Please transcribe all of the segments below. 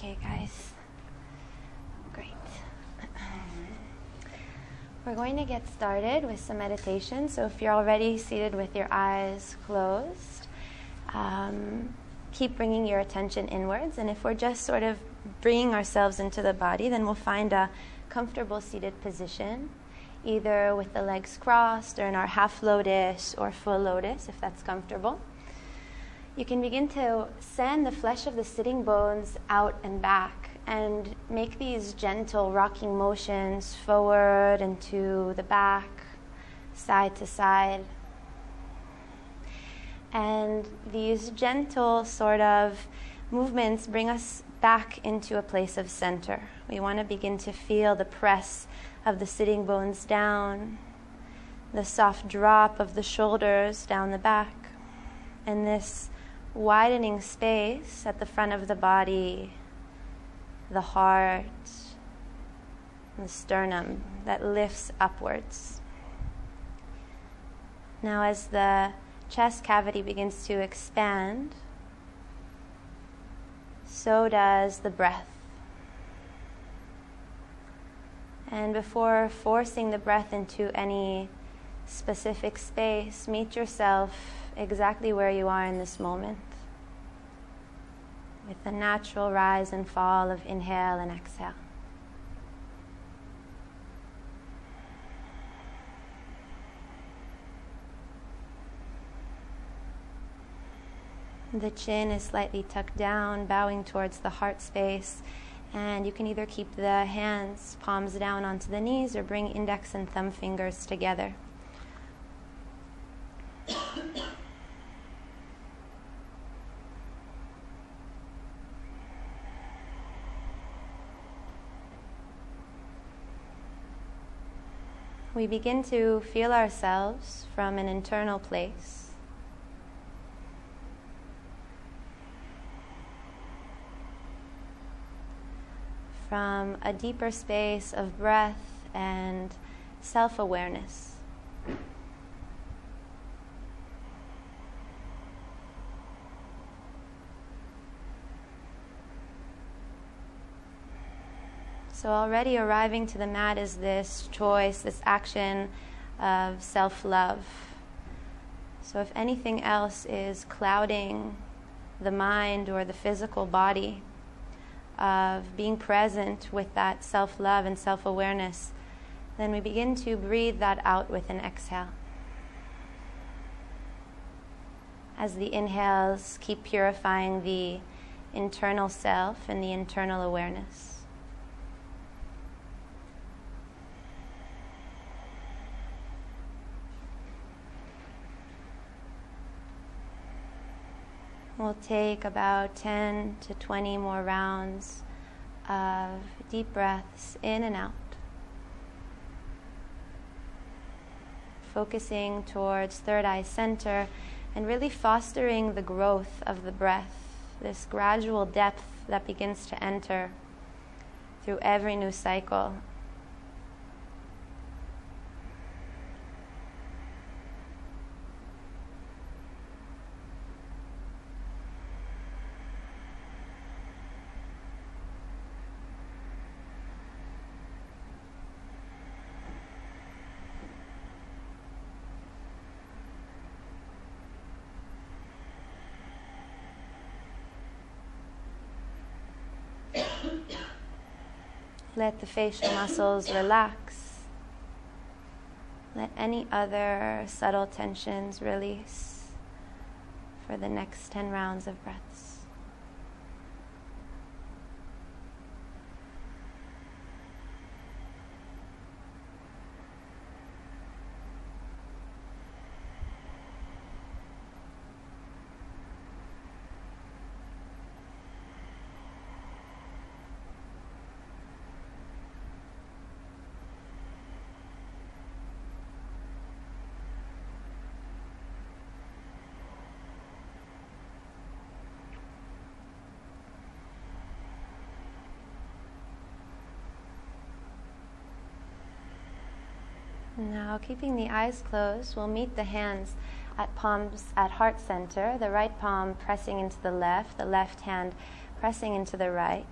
Okay, guys. Great. We're going to get started with some meditation. So, if you're already seated with your eyes closed, um, keep bringing your attention inwards. And if we're just sort of bringing ourselves into the body, then we'll find a comfortable seated position, either with the legs crossed or in our half lotus or full lotus, if that's comfortable you can begin to send the flesh of the sitting bones out and back and make these gentle rocking motions forward and to the back, side to side. And these gentle sort of movements bring us back into a place of center. We want to begin to feel the press of the sitting bones down, the soft drop of the shoulders down the back, and this widening space at the front of the body, the heart, the sternum that lifts upwards. Now, as the chest cavity begins to expand, so does the breath. And before forcing the breath into any specific space, meet yourself exactly where you are in this moment with the natural rise and fall of inhale and exhale. The chin is slightly tucked down, bowing towards the heart space. And you can either keep the hands, palms down onto the knees, or bring index and thumb fingers together. We begin to feel ourselves from an internal place. From a deeper space of breath and self awareness. So, already arriving to the mat is this choice, this action of self love. So, if anything else is clouding the mind or the physical body, of being present with that self love and self awareness, then we begin to breathe that out with an exhale. As the inhales keep purifying the internal self and the internal awareness. We'll take about 10 to 20 more rounds of deep breaths in and out. Focusing towards third eye center and really fostering the growth of the breath, this gradual depth that begins to enter through every new cycle Let the facial muscles relax. Let any other subtle tensions release for the next 10 rounds of breaths. Now, keeping the eyes closed, we'll meet the hands at palms at heart center, the right palm pressing into the left, the left hand pressing into the right.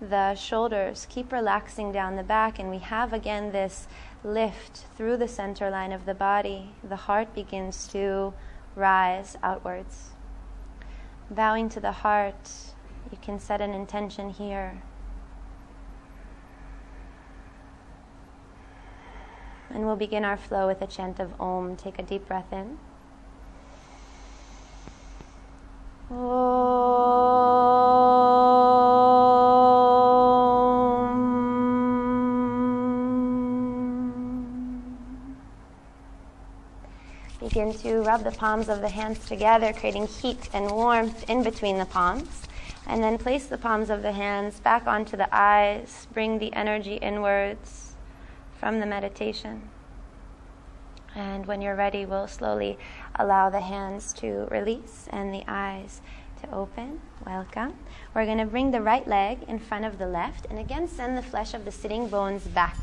the shoulders. Keep relaxing down the back, and we have again this lift through the center line of the body. The heart begins to rise outwards. Bowing to the heart, you can set an intention here. And we'll begin our flow with a chant of Om. Take a deep breath in. Begin to rub the palms of the hands together, creating heat and warmth in between the palms. And then place the palms of the hands back onto the eyes. Bring the energy inwards from the meditation. And when you're ready, we'll slowly allow the hands to release and the eyes to open. Welcome. We're going to bring the right leg in front of the left and again send the flesh of the sitting bones back.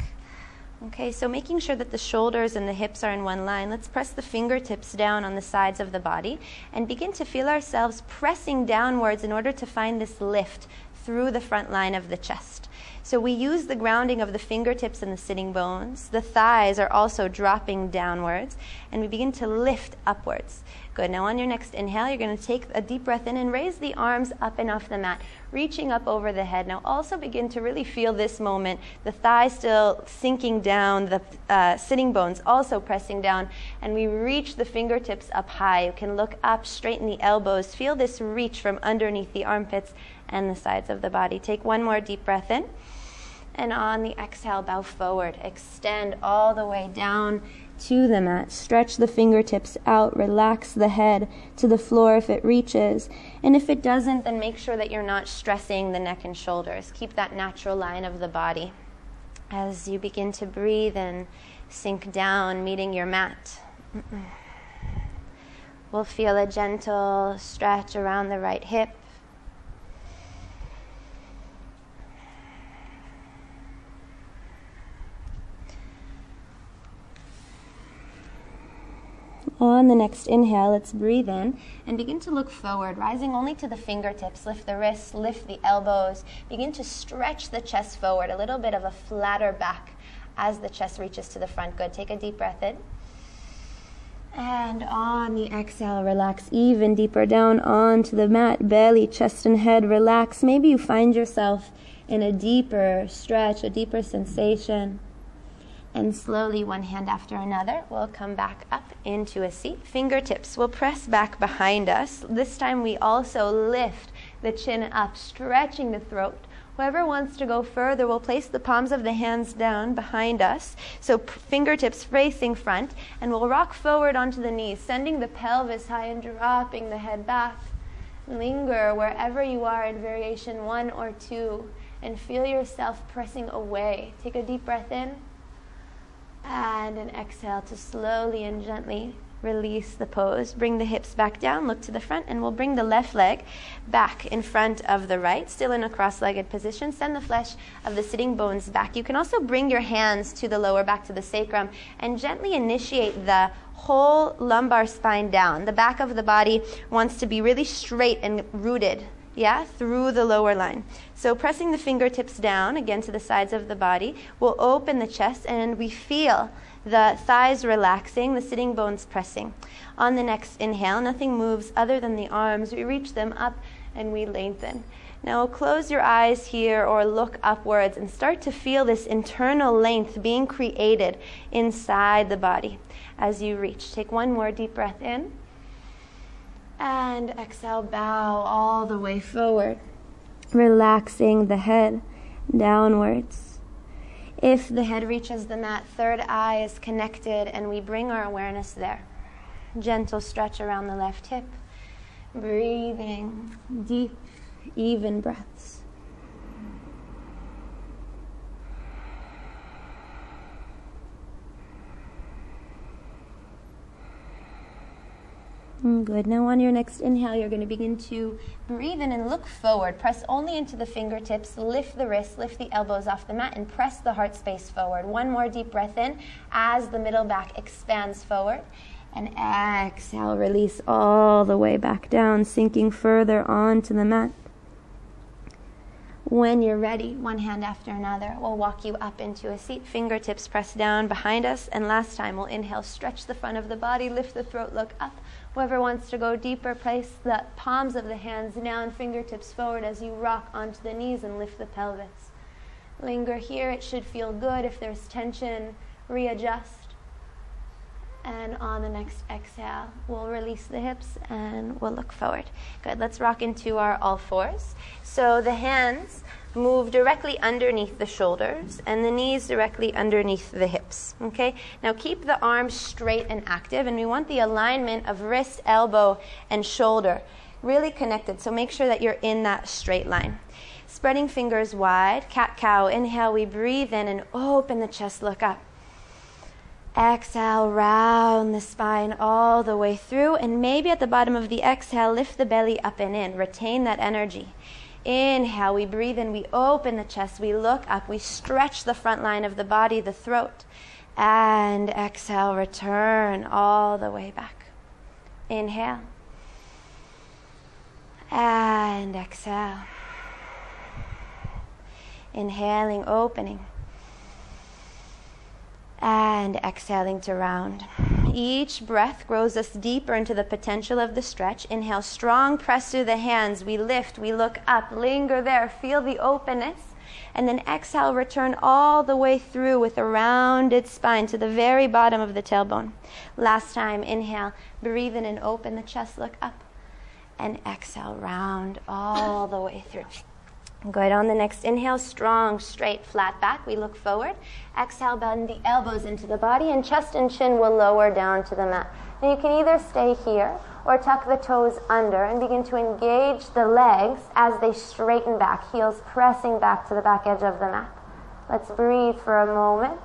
Okay, so making sure that the shoulders and the hips are in one line, let's press the fingertips down on the sides of the body and begin to feel ourselves pressing downwards in order to find this lift through the front line of the chest. So we use the grounding of the fingertips and the sitting bones. The thighs are also dropping downwards, and we begin to lift upwards. Good. Now, on your next inhale, you're going to take a deep breath in and raise the arms up and off the mat, reaching up over the head. Now, also begin to really feel this moment the thighs still sinking down, the uh, sitting bones also pressing down, and we reach the fingertips up high. You can look up, straighten the elbows, feel this reach from underneath the armpits and the sides of the body. Take one more deep breath in. And on the exhale, bow forward. Extend all the way down to the mat. Stretch the fingertips out. Relax the head to the floor if it reaches. And if it doesn't, then make sure that you're not stressing the neck and shoulders. Keep that natural line of the body. As you begin to breathe and sink down, meeting your mat. We'll feel a gentle stretch around the right hip On the next inhale, let's breathe in and begin to look forward, rising only to the fingertips. Lift the wrists, lift the elbows. Begin to stretch the chest forward, a little bit of a flatter back as the chest reaches to the front. Good. Take a deep breath in. And on the exhale, relax even deeper down onto the mat, belly, chest, and head. Relax. Maybe you find yourself in a deeper stretch, a deeper sensation. And slowly, one hand after another, we'll come back up into a seat. Fingertips will press back behind us. This time, we also lift the chin up, stretching the throat. Whoever wants to go further will place the palms of the hands down behind us, so fingertips facing front, and we'll rock forward onto the knees, sending the pelvis high and dropping the head back. Linger wherever you are in variation one or two, and feel yourself pressing away. Take a deep breath in and an exhale to slowly and gently release the pose. Bring the hips back down, look to the front, and we'll bring the left leg back in front of the right, still in a cross legged position. Send the flesh of the sitting bones back. You can also bring your hands to the lower back to the sacrum and gently initiate the whole lumbar spine down. The back of the body wants to be really straight and rooted yeah, through the lower line. So pressing the fingertips down again to the sides of the body will open the chest and we feel the thighs relaxing, the sitting bones pressing. On the next inhale, nothing moves other than the arms. We reach them up and we lengthen. Now close your eyes here or look upwards and start to feel this internal length being created inside the body as you reach. Take one more deep breath in. And exhale, bow all the way forward, relaxing the head downwards. If the head reaches the mat, third eye is connected, and we bring our awareness there. Gentle stretch around the left hip, breathing deep, even breaths. Mm, good. Now, on your next inhale, you're going to begin to breathe in and look forward. Press only into the fingertips, lift the wrists, lift the elbows off the mat, and press the heart space forward. One more deep breath in as the middle back expands forward. And exhale, release all the way back down, sinking further onto the mat. When you're ready, one hand after another, we'll walk you up into a seat, fingertips pressed down behind us. And last time, we'll inhale, stretch the front of the body, lift the throat, look up. Whoever wants to go deeper, place the palms of the hands down, fingertips forward as you rock onto the knees and lift the pelvis. Linger here, it should feel good. If there's tension, readjust. And on the next exhale, we'll release the hips and we'll look forward. Good. Let's rock into our all fours. So the hands move directly underneath the shoulders and the knees directly underneath the hips. Okay? Now keep the arms straight and active, and we want the alignment of wrist, elbow, and shoulder really connected. So make sure that you're in that straight line. Spreading fingers wide, cat cow. Inhale, we breathe in and open the chest, look up. Exhale, round the spine all the way through. And maybe at the bottom of the exhale, lift the belly up and in. Retain that energy. Inhale, we breathe in, we open the chest, we look up, we stretch the front line of the body, the throat. And exhale, return all the way back. Inhale. And exhale. Inhaling, opening and exhaling to round. Each breath grows us deeper into the potential of the stretch. Inhale, strong press through the hands. We lift, we look up, linger there, feel the openness. And then exhale, return all the way through with a rounded spine to the very bottom of the tailbone. Last time, inhale, breathe in and open the chest, look up. And exhale, round all the way through. Good. On the next inhale, strong, straight, flat back. We look forward. Exhale, bend the elbows into the body, and chest and chin will lower down to the mat. Now you can either stay here or tuck the toes under and begin to engage the legs as they straighten back, heels pressing back to the back edge of the mat. Let's breathe for a moment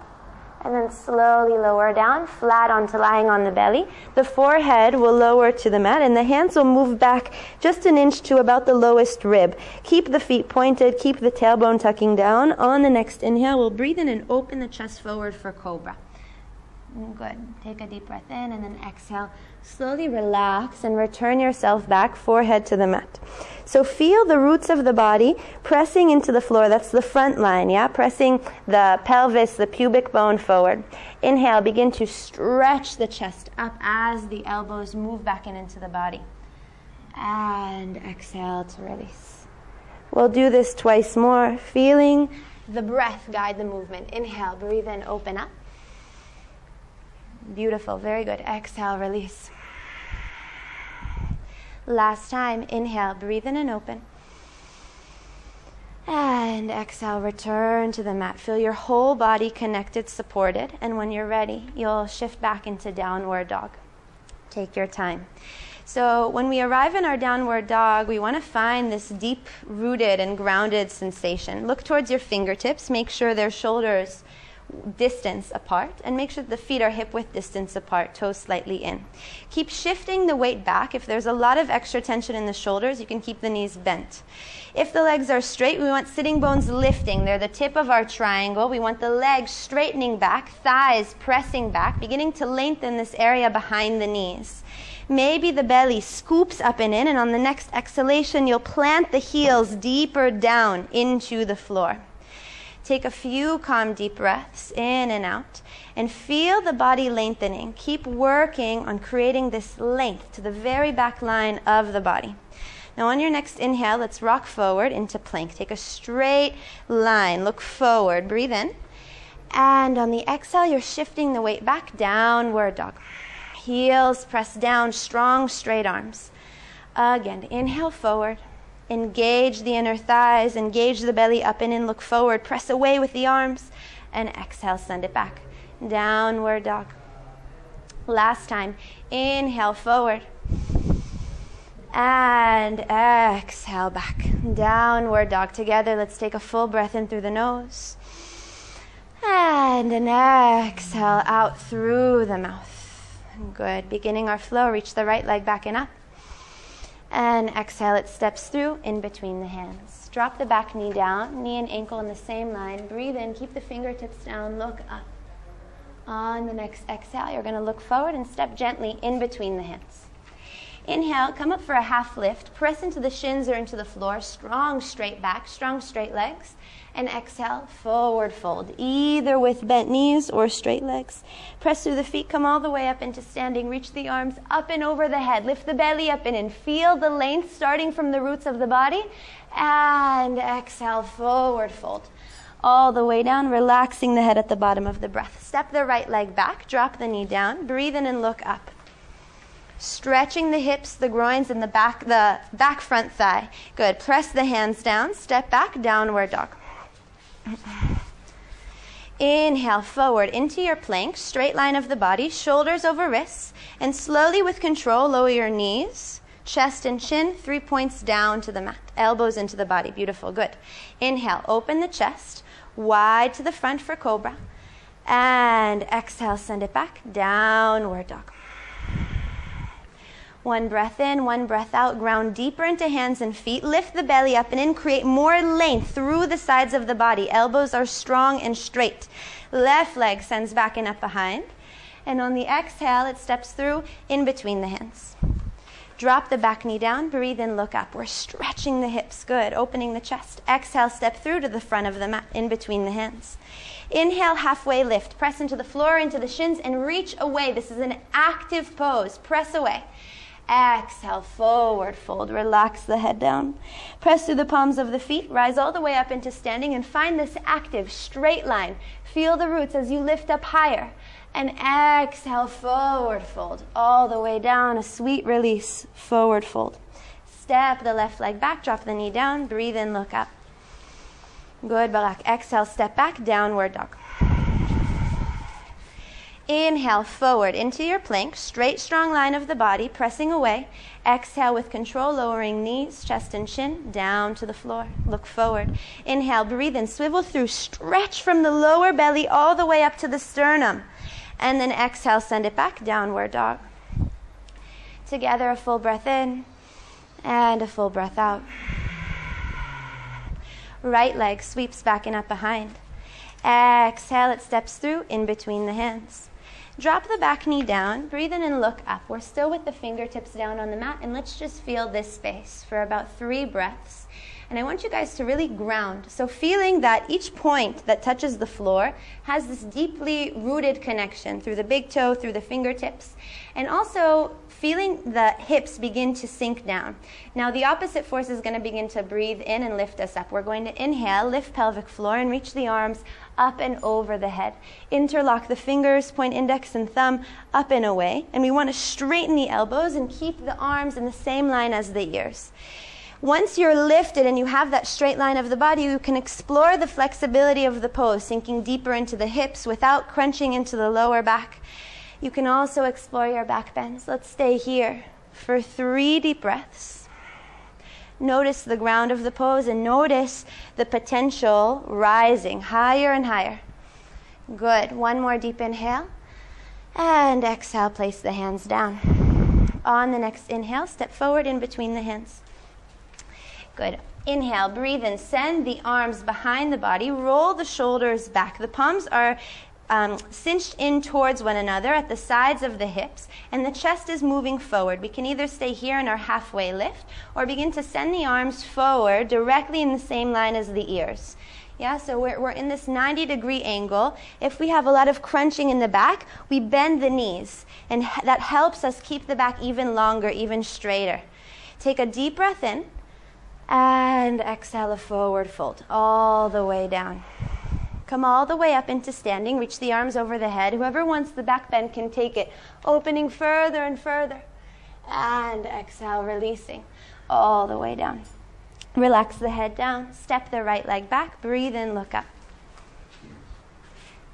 and then slowly lower down, flat onto lying on the belly. The forehead will lower to the mat, and the hands will move back just an inch to about the lowest rib. Keep the feet pointed, keep the tailbone tucking down. On the next inhale, we'll breathe in and open the chest forward for cobra. Good. Take a deep breath in and then exhale. Slowly relax and return yourself back, forehead to the mat. So feel the roots of the body pressing into the floor. That's the front line, yeah? Pressing the pelvis, the pubic bone forward. Inhale, begin to stretch the chest up as the elbows move back in into the body. And exhale to release. We'll do this twice more, feeling the breath guide the movement. Inhale, breathe in, open up. Beautiful, very good. Exhale, release. Last time, inhale, breathe in and open. And exhale, return to the mat. Feel your whole body connected, supported. And when you're ready, you'll shift back into downward dog. Take your time. So, when we arrive in our downward dog, we want to find this deep rooted and grounded sensation. Look towards your fingertips, make sure their shoulders distance apart and make sure the feet are hip width distance apart, toes slightly in. Keep shifting the weight back. If there's a lot of extra tension in the shoulders, you can keep the knees bent. If the legs are straight, we want sitting bones lifting. They're the tip of our triangle. We want the legs straightening back, thighs pressing back, beginning to lengthen this area behind the knees. Maybe the belly scoops up and in, and on the next exhalation, you'll plant the heels deeper down into the floor. Take a few calm, deep breaths in and out and feel the body lengthening. Keep working on creating this length to the very back line of the body. Now, on your next inhale, let's rock forward into plank. Take a straight line, look forward, breathe in. And on the exhale, you're shifting the weight back, downward dog. Heels press down, strong, straight arms. Again, inhale forward. Engage the inner thighs, engage the belly up and in, look forward, press away with the arms, and exhale, send it back. Downward dog. Last time, inhale forward. And exhale back. Downward dog. Together, let's take a full breath in through the nose. And an exhale out through the mouth. Good. Beginning our flow, reach the right leg back and up. And exhale, it steps through in between the hands. Drop the back knee down, knee and ankle in the same line. Breathe in, keep the fingertips down, look up. On the next exhale, you're going to look forward and step gently in between the hands. Inhale, come up for a half lift. Press into the shins or into the floor. Strong straight back, strong straight legs. And exhale, forward fold, either with bent knees or straight legs. Press through the feet, come all the way up into standing. Reach the arms up and over the head. Lift the belly up and in. Feel the length starting from the roots of the body. And exhale, forward fold. All the way down, relaxing the head at the bottom of the breath. Step the right leg back, drop the knee down, breathe in and look up stretching the hips, the groins, and the back, the back front thigh. Good. Press the hands down. Step back, downward dog. Inhale forward into your plank, straight line of the body, shoulders over wrists, and slowly with control lower your knees, chest and chin, three points down to the mat, elbows into the body. Beautiful, good. Inhale, open the chest, wide to the front for cobra, and exhale, send it back, downward dog. One breath in, one breath out. Ground deeper into hands and feet. Lift the belly up and in. Create more length through the sides of the body. Elbows are strong and straight. Left leg sends back and up behind. And on the exhale, it steps through in between the hands. Drop the back knee down. Breathe in, look up. We're stretching the hips. Good. Opening the chest. Exhale, step through to the front of the mat in between the hands. Inhale, halfway lift. Press into the floor, into the shins, and reach away. This is an active pose. Press away. Exhale, forward fold. Relax the head down. Press through the palms of the feet. Rise all the way up into standing and find this active straight line. Feel the roots as you lift up higher. And exhale, forward fold. All the way down. A sweet release. Forward fold. Step the left leg back. Drop the knee down. Breathe in, look up. Good, Barak. Exhale, step back. Downward dog. Inhale forward into your plank, straight, strong line of the body, pressing away. Exhale with control, lowering knees, chest, and chin down to the floor. Look forward. Inhale, breathe in, swivel through, stretch from the lower belly all the way up to the sternum. And then exhale, send it back, downward dog. Together, a full breath in and a full breath out. Right leg sweeps back and up behind. Exhale, it steps through in between the hands. Drop the back knee down, breathe in and look up. We're still with the fingertips down on the mat, and let's just feel this space for about three breaths. And I want you guys to really ground. So, feeling that each point that touches the floor has this deeply rooted connection through the big toe, through the fingertips, and also feeling the hips begin to sink down. Now, the opposite force is going to begin to breathe in and lift us up. We're going to inhale, lift pelvic floor, and reach the arms up and over the head. Interlock the fingers, point index and thumb up and away. And we want to straighten the elbows and keep the arms in the same line as the ears. Once you're lifted and you have that straight line of the body, you can explore the flexibility of the pose, sinking deeper into the hips without crunching into the lower back. You can also explore your back bends. Let's stay here for three deep breaths. Notice the ground of the pose and notice the potential rising higher and higher. Good. One more deep inhale. And exhale, place the hands down. On the next inhale, step forward in between the hands. Good. Inhale, breathe in, send the arms behind the body, roll the shoulders back. The palms are um, cinched in towards one another at the sides of the hips, and the chest is moving forward. We can either stay here in our halfway lift or begin to send the arms forward directly in the same line as the ears. Yeah, so we're, we're in this 90 degree angle. If we have a lot of crunching in the back, we bend the knees, and that helps us keep the back even longer, even straighter. Take a deep breath in and exhale a forward fold all the way down. Come all the way up into standing. Reach the arms over the head. Whoever wants the back bend can take it. Opening further and further. And exhale, releasing all the way down. Relax the head down. Step the right leg back. Breathe in, look up.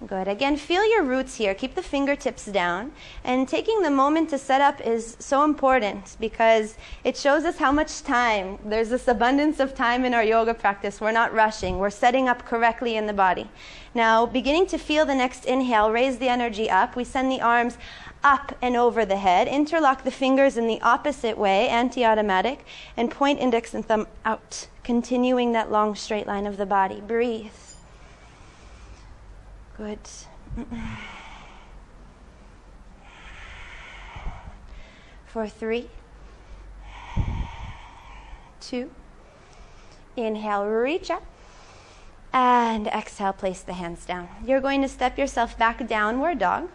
Good. Again, feel your roots here. Keep the fingertips down. And taking the moment to set up is so important because it shows us how much time. There's this abundance of time in our yoga practice. We're not rushing, we're setting up correctly in the body. Now, beginning to feel the next inhale, raise the energy up. We send the arms up and over the head. Interlock the fingers in the opposite way, anti automatic, and point index and thumb out, continuing that long straight line of the body. Breathe. Good. For three, two. Inhale, reach up. And exhale, place the hands down. You're going to step yourself back downward dog.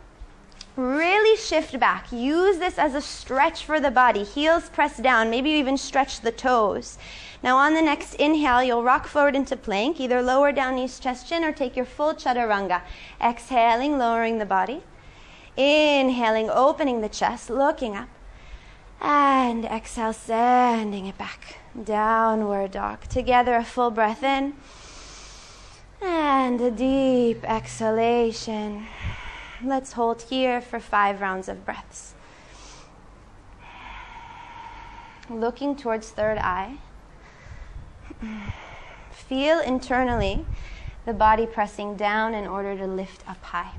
Really shift back. Use this as a stretch for the body. Heels press down. Maybe even stretch the toes. Now, on the next inhale, you'll rock forward into plank, either lower down knees, chest, chin, or take your full chaturanga. Exhaling, lowering the body. Inhaling, opening the chest, looking up. And exhale, sending it back. Downward dog. Together, a full breath in. And a deep exhalation. Let's hold here for five rounds of breaths. Looking towards third eye. Feel internally the body pressing down in order to lift up high.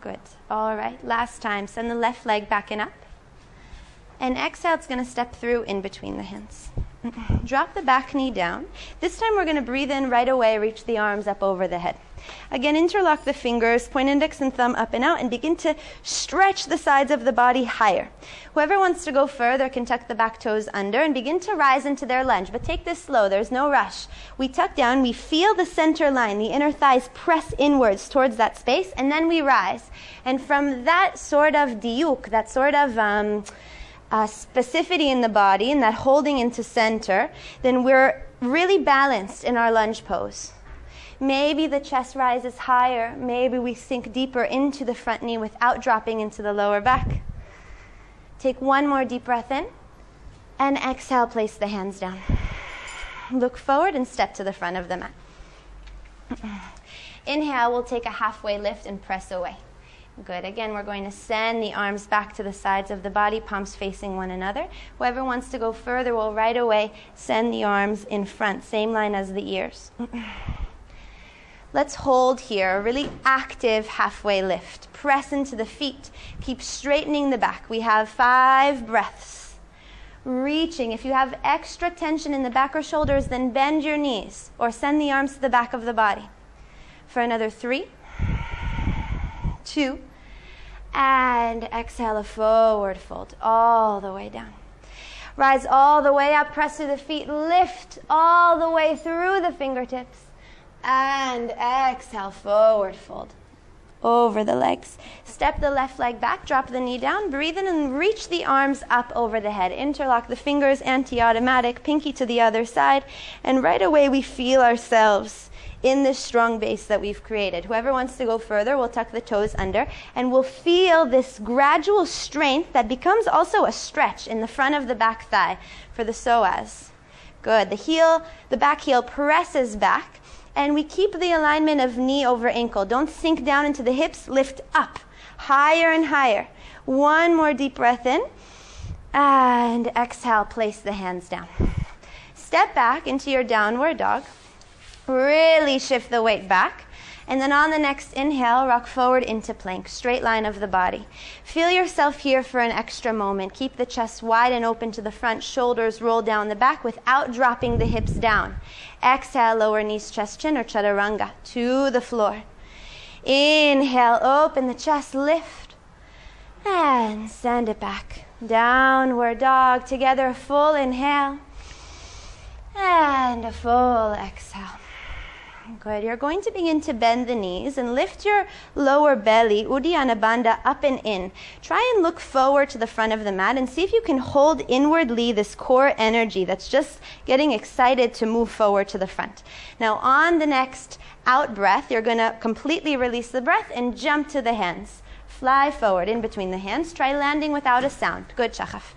Good. All right. Last time. Send the left leg back and up. And exhale, it's going to step through in between the hands. Drop the back knee down. This time we're going to breathe in right away, reach the arms up over the head. Again, interlock the fingers, point index and thumb up and out, and begin to stretch the sides of the body higher. Whoever wants to go further can tuck the back toes under and begin to rise into their lunge. But take this slow, there's no rush. We tuck down, we feel the center line, the inner thighs press inwards towards that space, and then we rise. And from that sort of diuk, that sort of um, uh, specificity in the body and that holding into center, then we're really balanced in our lunge pose. Maybe the chest rises higher. Maybe we sink deeper into the front knee without dropping into the lower back. Take one more deep breath in and exhale, place the hands down. Look forward and step to the front of the mat. Inhale, we'll take a halfway lift and press away. Good. Again, we're going to send the arms back to the sides of the body, palms facing one another. Whoever wants to go further will right away send the arms in front, same line as the ears. Let's hold here, a really active halfway lift. Press into the feet. Keep straightening the back. We have five breaths. Reaching. If you have extra tension in the back or shoulders, then bend your knees or send the arms to the back of the body. For another three two, and exhale a forward fold all the way down. Rise all the way up, press through the feet, lift all the way through the fingertips, and exhale, forward fold over the legs. Step the left leg back, drop the knee down, breathe in and reach the arms up over the head. Interlock the fingers, anti automatic, pinky to the other side, and right away we feel ourselves in this strong base that we've created. Whoever wants to go further will tuck the toes under and we'll feel this gradual strength that becomes also a stretch in the front of the back thigh for the psoas. Good. The heel, the back heel presses back and we keep the alignment of knee over ankle. Don't sink down into the hips, lift up higher and higher. One more deep breath in and exhale, place the hands down. Step back into your downward dog. Really shift the weight back. And then on the next inhale, rock forward into plank, straight line of the body. Feel yourself here for an extra moment. Keep the chest wide and open to the front, shoulders roll down the back without dropping the hips down. Exhale, lower knees, chest, chin, or chaturanga to the floor. Inhale, open the chest, lift, and send it back. Downward dog, together, full inhale, and a full exhale. Good. You're going to begin to bend the knees and lift your lower belly, Uddiyana Bandha, up and in. Try and look forward to the front of the mat and see if you can hold inwardly this core energy that's just getting excited to move forward to the front. Now, on the next out breath, you're going to completely release the breath and jump to the hands. Fly forward in between the hands. Try landing without a sound. Good, Shachaf.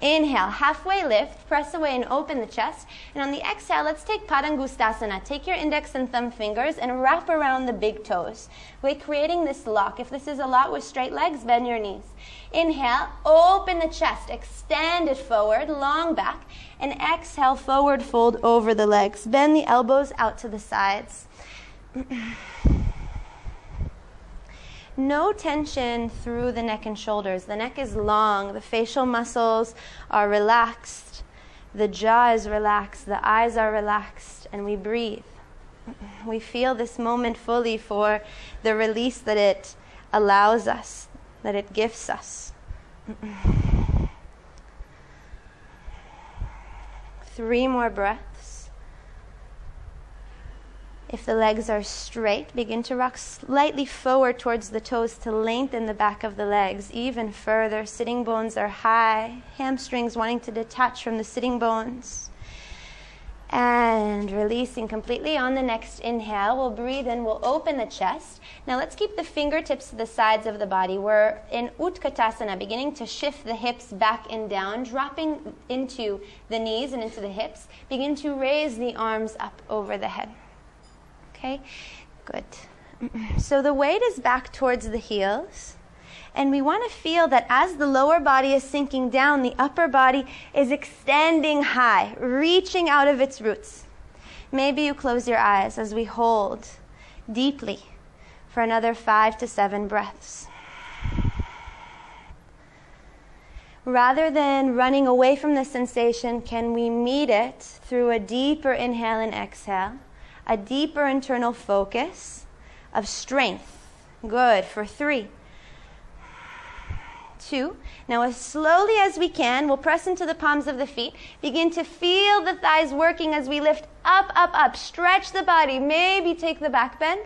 Inhale, halfway lift, press away and open the chest. And on the exhale, let's take Padangusthasana. Take your index and thumb fingers and wrap around the big toes. We're creating this lock. If this is a lot with straight legs, bend your knees. Inhale, open the chest, extend it forward, long back, and exhale, forward fold over the legs. Bend the elbows out to the sides. no tension through the neck and shoulders. The neck is long, the facial muscles are relaxed, the jaw is relaxed, the eyes are relaxed, and we breathe. We feel this moment fully for the release that it allows us, that it gifts us. three more breaths. If the legs are straight, begin to rock slightly forward towards the toes to lengthen the back of the legs even further. Sitting bones are high, hamstrings wanting to detach from the sitting bones. And releasing completely on the next inhale. We'll breathe in, we'll open the chest. Now let's keep the fingertips to the sides of the body. We're in Utkatasana, beginning to shift the hips back and down, dropping into the knees and into the hips. Begin to raise the arms up over the head. Okay, good. So the weight is back towards the heels. And we want to feel that as the lower body is sinking down, the upper body is extending high, reaching out of its roots. Maybe you close your eyes as we hold deeply for another five to seven breaths. Rather than running away from the sensation, can we meet it through a deeper inhale and exhale? A deeper internal focus of strength. Good. For three. Two. Now, as slowly as we can, we'll press into the palms of the feet. Begin to feel the thighs working as we lift up, up, up. Stretch the body. Maybe take the back bend.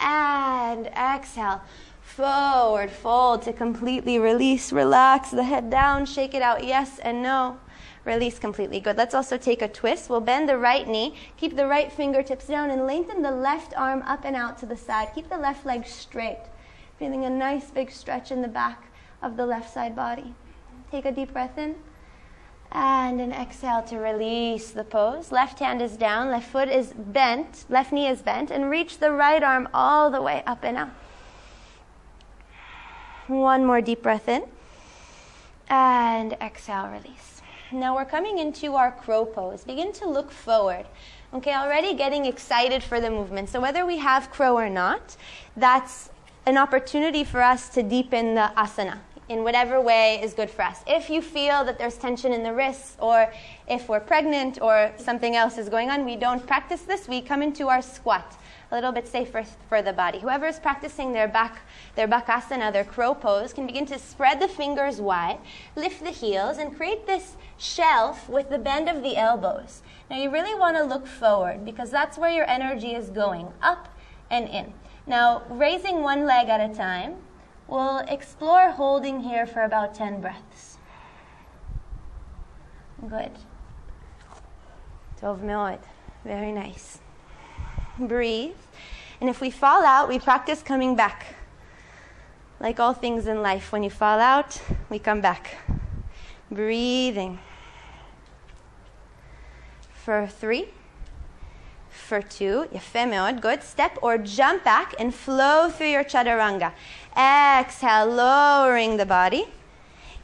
And exhale. Forward fold to completely release. Relax the head down. Shake it out. Yes and no. Release completely. Good. Let's also take a twist. We'll bend the right knee, keep the right fingertips down, and lengthen the left arm up and out to the side. Keep the left leg straight. Feeling a nice big stretch in the back of the left side body. Take a deep breath in. And an exhale to release the pose. Left hand is down, left foot is bent, left knee is bent, and reach the right arm all the way up and out. One more deep breath in. And exhale, release. Now we're coming into our crow pose. Begin to look forward. Okay, already getting excited for the movement. So whether we have crow or not, that's an opportunity for us to deepen the asana in whatever way is good for us. If you feel that there's tension in the wrists, or if we're pregnant, or something else is going on, we don't practice this. We come into our squat a little bit safer for the body. Whoever is practicing their back, their bakasana, their crow pose, can begin to spread the fingers wide, lift the heels, and create this shelf with the bend of the elbows. Now you really want to look forward because that's where your energy is going, up and in. Now, raising one leg at a time, we'll explore holding here for about 10 breaths. Good. Tov מאוד. Very nice breathe. And if we fall out, we practice coming back. Like all things in life, when you fall out, we come back. Breathing. For three. For two. Yefemeod. Good. Step or jump back and flow through your chaturanga. Exhale, lowering the body.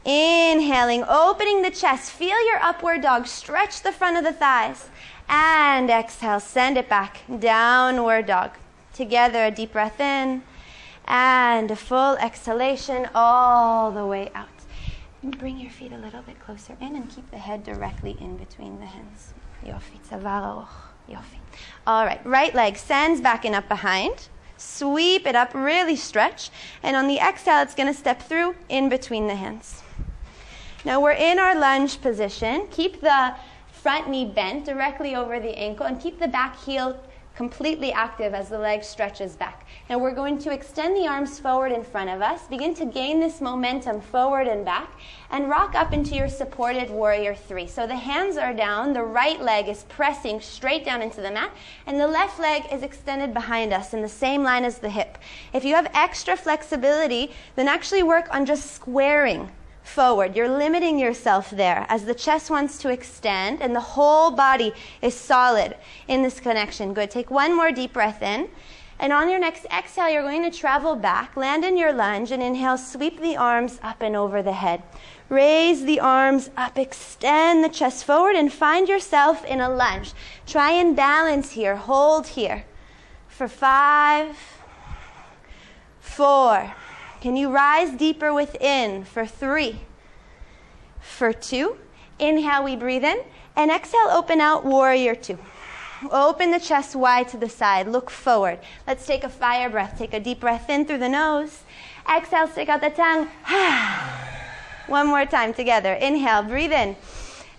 Inhaling, opening the chest. Feel your upward dog. Stretch the front of the thighs. And exhale, send it back. Downward dog. Together, a deep breath in. And a full exhalation all the way out. And bring your feet a little bit closer in and keep the head directly in between the hands. Yofi, Yofi. All right, right leg sends back and up behind. Sweep it up, really stretch. And on the exhale, it's going to step through in between the hands. Now we're in our lunge position. Keep the front knee bent directly over the ankle and keep the back heel completely active as the leg stretches back. Now we're going to extend the arms forward in front of us, begin to gain this momentum forward and back, and rock up into your supported warrior three. So the hands are down, the right leg is pressing straight down into the mat, and the left leg is extended behind us in the same line as the hip. If you have extra flexibility, then actually work on just squaring forward. You're limiting yourself there as the chest wants to extend and the whole body is solid in this connection. Good. Take one more deep breath in. And on your next exhale, you're going to travel back, land in your lunge, and inhale, sweep the arms up and over the head. Raise the arms up, extend the chest forward, and find yourself in a lunge. Try and balance here, hold here. For five, four, can you rise deeper within for three? For two. Inhale, we breathe in. And exhale, open out, warrior two. Open the chest wide to the side. Look forward. Let's take a fire breath. Take a deep breath in through the nose. Exhale, stick out the tongue. One more time together. Inhale, breathe in.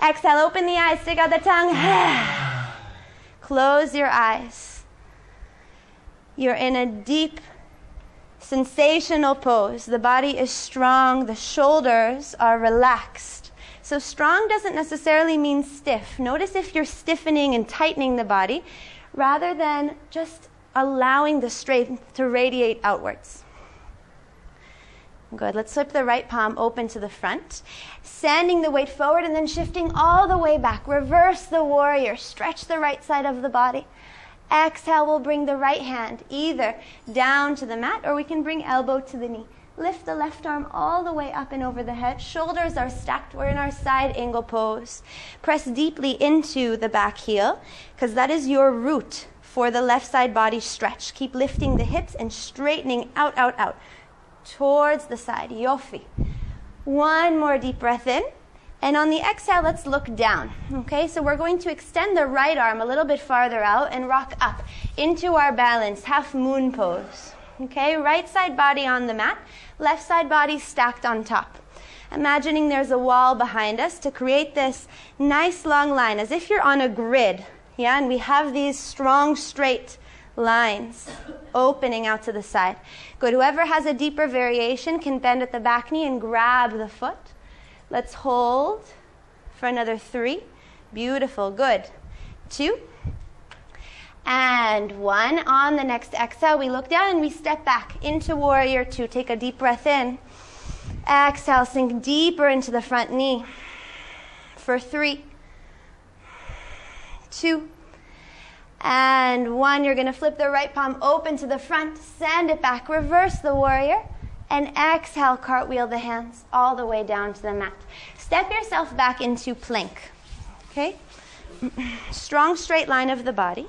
Exhale, open the eyes, stick out the tongue. Close your eyes. You're in a deep, sensational pose. The body is strong, the shoulders are relaxed. So, strong doesn't necessarily mean stiff. Notice if you're stiffening and tightening the body rather than just allowing the strength to radiate outwards. Good. Let's flip the right palm open to the front, sending the weight forward and then shifting all the way back. Reverse the warrior. Stretch the right side of the body. Exhale, we'll bring the right hand either down to the mat or we can bring elbow to the knee. Lift the left arm all the way up and over the head. Shoulders are stacked. We're in our side angle pose. Press deeply into the back heel because that is your root for the left side body stretch. Keep lifting the hips and straightening out, out, out towards the side. Yofi. One more deep breath in. And on the exhale, let's look down. Okay, so we're going to extend the right arm a little bit farther out and rock up into our balance, half moon pose. Okay, right side body on the mat, left side body stacked on top. Imagining there's a wall behind us to create this nice long line as if you're on a grid. Yeah, and we have these strong, straight lines opening out to the side. Good. Whoever has a deeper variation can bend at the back knee and grab the foot. Let's hold for another three. Beautiful. Good. Two. And one. On the next exhale, we look down and we step back into warrior two. Take a deep breath in. Exhale, sink deeper into the front knee. For three, two, and one, you're going to flip the right palm open to the front, send it back, reverse the warrior, and exhale, cartwheel the hands all the way down to the mat. Step yourself back into plank. Okay? Strong straight line of the body.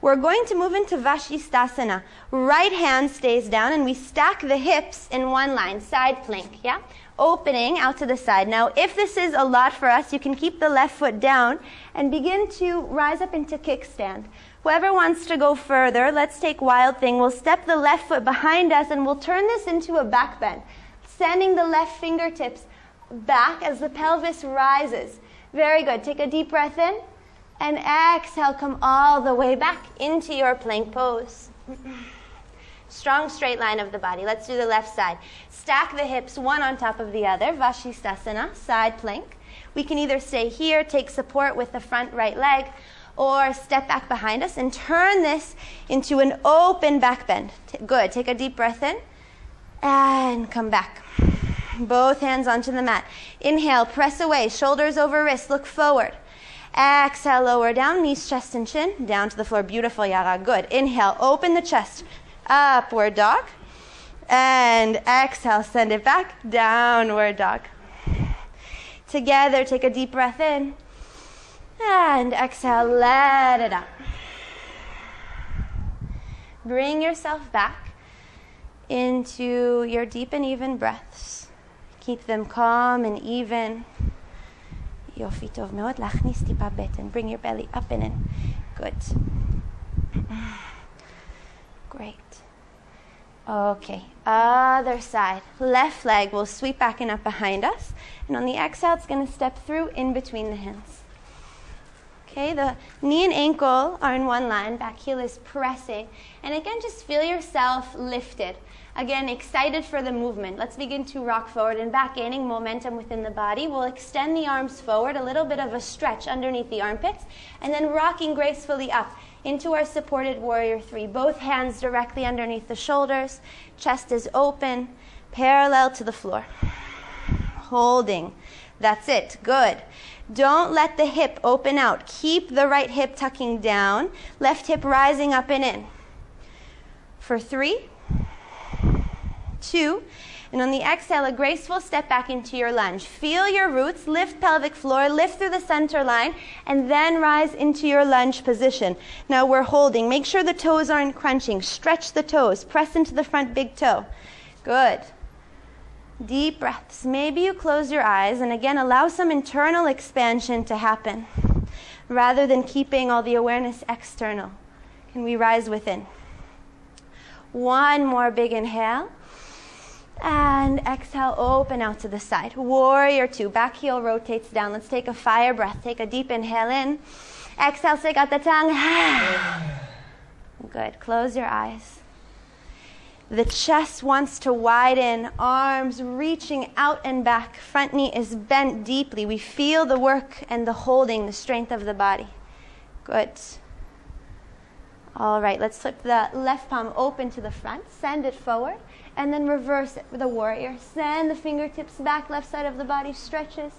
We're going to move into Vashisthasana. Right hand stays down and we stack the hips in one line, side plank, yeah? Opening out to the side. Now, if this is a lot for us, you can keep the left foot down and begin to rise up into kickstand. Whoever wants to go further, let's take wild thing. We'll step the left foot behind us and we'll turn this into a back bend, sending the left fingertips back as the pelvis rises. Very good. Take a deep breath in and exhale, come all the way back into your plank pose. Strong straight line of the body. Let's do the left side. Stack the hips one on top of the other, Vashisthasana, side plank. We can either stay here, take support with the front right leg, or step back behind us and turn this into an open back bend. Good. Take a deep breath in and come back. Both hands onto the mat. Inhale, press away, shoulders over wrists, look forward. Exhale, lower down, knees, chest, and chin, down to the floor. Beautiful, Yara. Good. Inhale, open the chest, upward dog. And exhale, send it back, downward dog. Together, take a deep breath in. And exhale, let it out. Bring yourself back into your deep and even breaths. Keep them calm and even. יופי, טוב מאוד. להכניס טיפה בטן. Bring your belly up and in. Good. Great. Okay, other side. Left leg will sweep back and up behind us. And on the exhale, it's going to step through in between the hands. Okay, the knee and ankle are in one line, back heel is pressing. And again, just feel yourself lifted. Again, excited for the movement. Let's begin to rock forward and back, gaining momentum within the body. We'll extend the arms forward, a little bit of a stretch underneath the armpits, and then rocking gracefully up into our supported warrior three. Both hands directly underneath the shoulders, chest is open, parallel to the floor. Holding. That's it. Good. Don't let the hip open out. Keep the right hip tucking down, left hip rising up and in. For three, two, and on the exhale, a graceful step back into your lunge. Feel your roots, lift pelvic floor, lift through the center line, and then rise into your lunge position. Now we're holding. Make sure the toes aren't crunching. Stretch the toes. Press into the front big toe. Good. Deep breaths. Maybe you close your eyes and again allow some internal expansion to happen rather than keeping all the awareness external. Can we rise within? One more big inhale. And exhale, open out to the side. Warrior two. Back heel rotates down. Let's take a fire breath. Take a deep inhale in. Exhale, stick out the tongue. Good. Close your eyes. The chest wants to widen, arms reaching out and back. Front knee is bent deeply. We feel the work and the holding, the strength of the body. Good. All right, let's flip the left palm open to the front, send it forward, and then reverse it with a warrior. Send the fingertips back, left side of the body stretches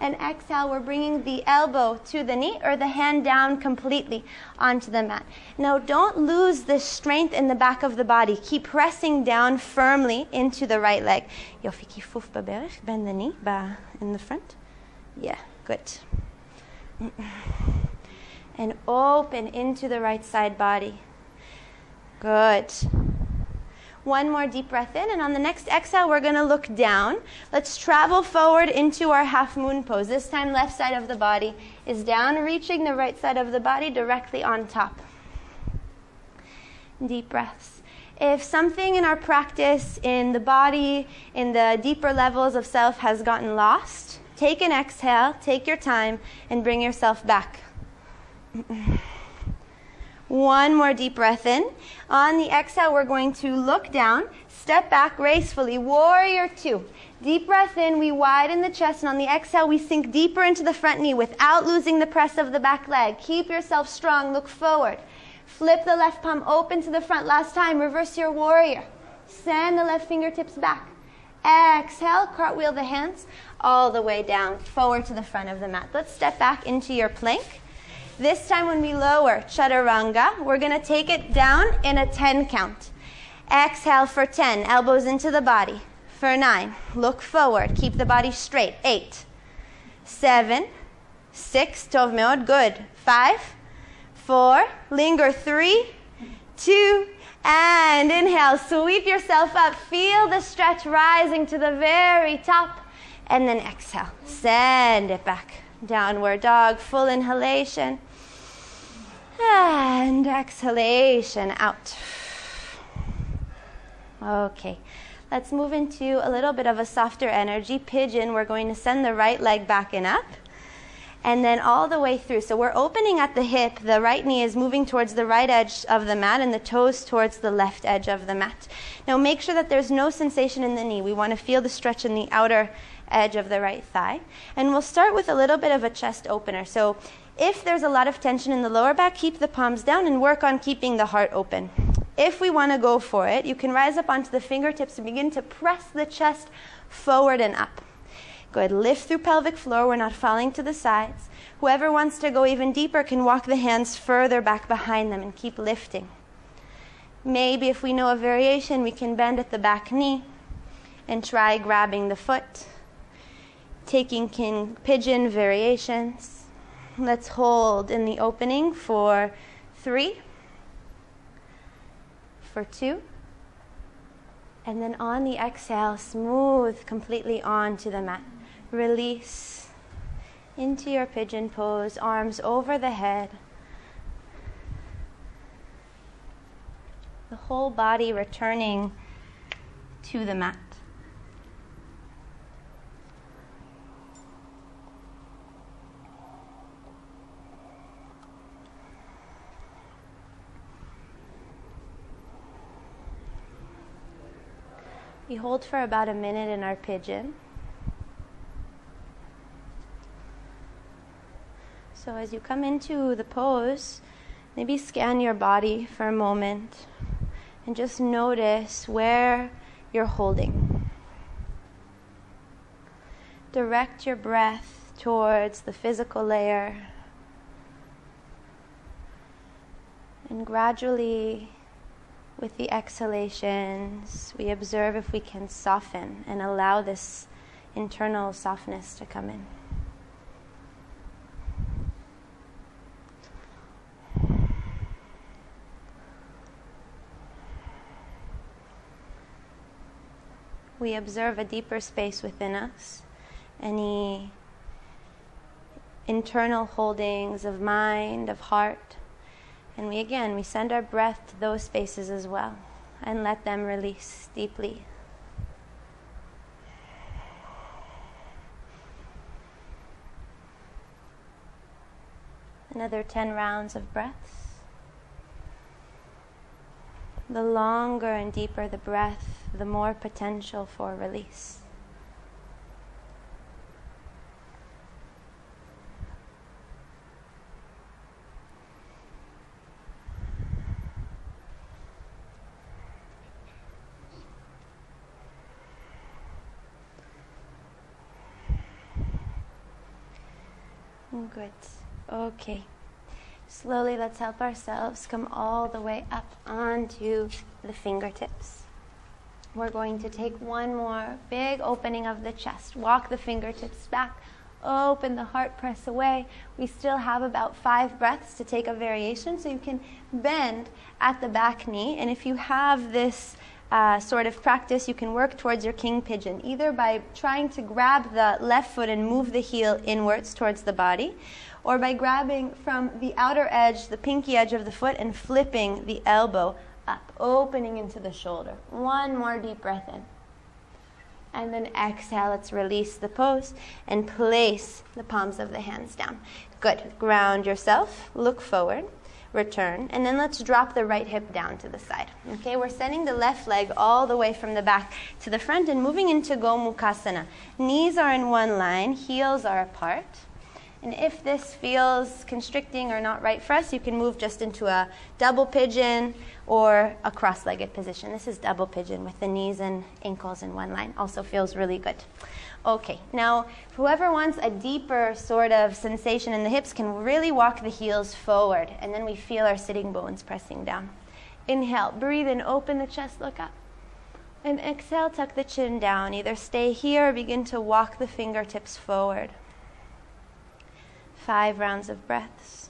and exhale, we're bringing the elbow to the knee or the hand down completely onto the mat. Now, don't lose the strength in the back of the body. Keep pressing down firmly into the right leg. Bend the knee in the front. Yeah, good. And open into the right side body. Good. One more deep breath in, and on the next exhale, we're going to look down. Let's travel forward into our half moon pose. This time, left side of the body is down, reaching the right side of the body directly on top. Deep breaths. If something in our practice, in the body, in the deeper levels of self, has gotten lost, take an exhale, take your time, and bring yourself back. One more deep breath in. On the exhale, we're going to look down, step back gracefully, warrior two. Deep breath in, we widen the chest, and on the exhale, we sink deeper into the front knee without losing the press of the back leg. Keep yourself strong, look forward. Flip the left palm open to the front. Last time, reverse your warrior. Send the left fingertips back. Exhale, cartwheel the hands all the way down, forward to the front of the mat. Let's step back into your plank. This time when we lower chaturanga, we're going to take it down in a 10 count. Exhale for 10, elbows into the body. For 9, look forward, keep the body straight. 8, 7, 6, tov meod, good. 5, 4, linger 3, 2, and inhale, sweep yourself up. Feel the stretch rising to the very top. And then exhale, send it back. Downward dog, full inhalation. And exhalation out. Okay, let's move into a little bit of a softer energy. Pigeon, we're going to send the right leg back and up. And then all the way through. So we're opening at the hip. The right knee is moving towards the right edge of the mat, and the toes towards the left edge of the mat. Now make sure that there's no sensation in the knee. We want to feel the stretch in the outer edge of the right thigh. And we'll start with a little bit of a chest opener. So if there's a lot of tension in the lower back, keep the palms down and work on keeping the heart open. If we want to go for it, you can rise up onto the fingertips and begin to press the chest forward and up. Good. Lift through pelvic floor. We're not falling to the sides. Whoever wants to go even deeper can walk the hands further back behind them and keep lifting. Maybe if we know a variation, we can bend at the back knee and try grabbing the foot. Taking king pigeon variations. Let's hold in the opening for three, for two, and then on the exhale, smooth completely onto the mat. Release into your pigeon pose, arms over the head. The whole body returning to the mat. We hold for about a minute in our pigeon. So as you come into the pose, maybe scan your body for a moment and just notice where you're holding. Direct your breath towards the physical layer and gradually with the exhalations, we observe if we can soften and allow this internal softness to come in. We observe a deeper space within us, any internal holdings of mind, of heart and we again, we send our breath to those spaces as well and let them release deeply. Another 10 rounds of breaths. The longer and deeper the breath, the more potential for release. Good. Okay. Slowly, let's help ourselves come all the way up onto the fingertips. We're going to take one more big opening of the chest. Walk the fingertips back. Open the heart, press away. We still have about five breaths to take a variation, so you can bend at the back knee. And if you have this uh, sort of practice, you can work towards your king pigeon, either by trying to grab the left foot and move the heel inwards towards the body, or by grabbing from the outer edge, the pinky edge of the foot, and flipping the elbow up, opening into the shoulder. One more deep breath in. And then exhale, let's release the pose and place the palms of the hands down. Good. Ground yourself, look forward, return, and then let's drop the right hip down to the side. Okay, we're sending the left leg all the way from the back to the front and moving into Gomukhasana. Knees are in one line, heels are apart. And if this feels constricting or not right for us, you can move just into a double pigeon or a cross legged position. This is double pigeon with the knees and ankles in one line. Also feels really good. Okay, now whoever wants a deeper sort of sensation in the hips can really walk the heels forward, and then we feel our sitting bones pressing down. Inhale, breathe in, open the chest, look up. And exhale, tuck the chin down. Either stay here or begin to walk the fingertips forward five rounds of breaths.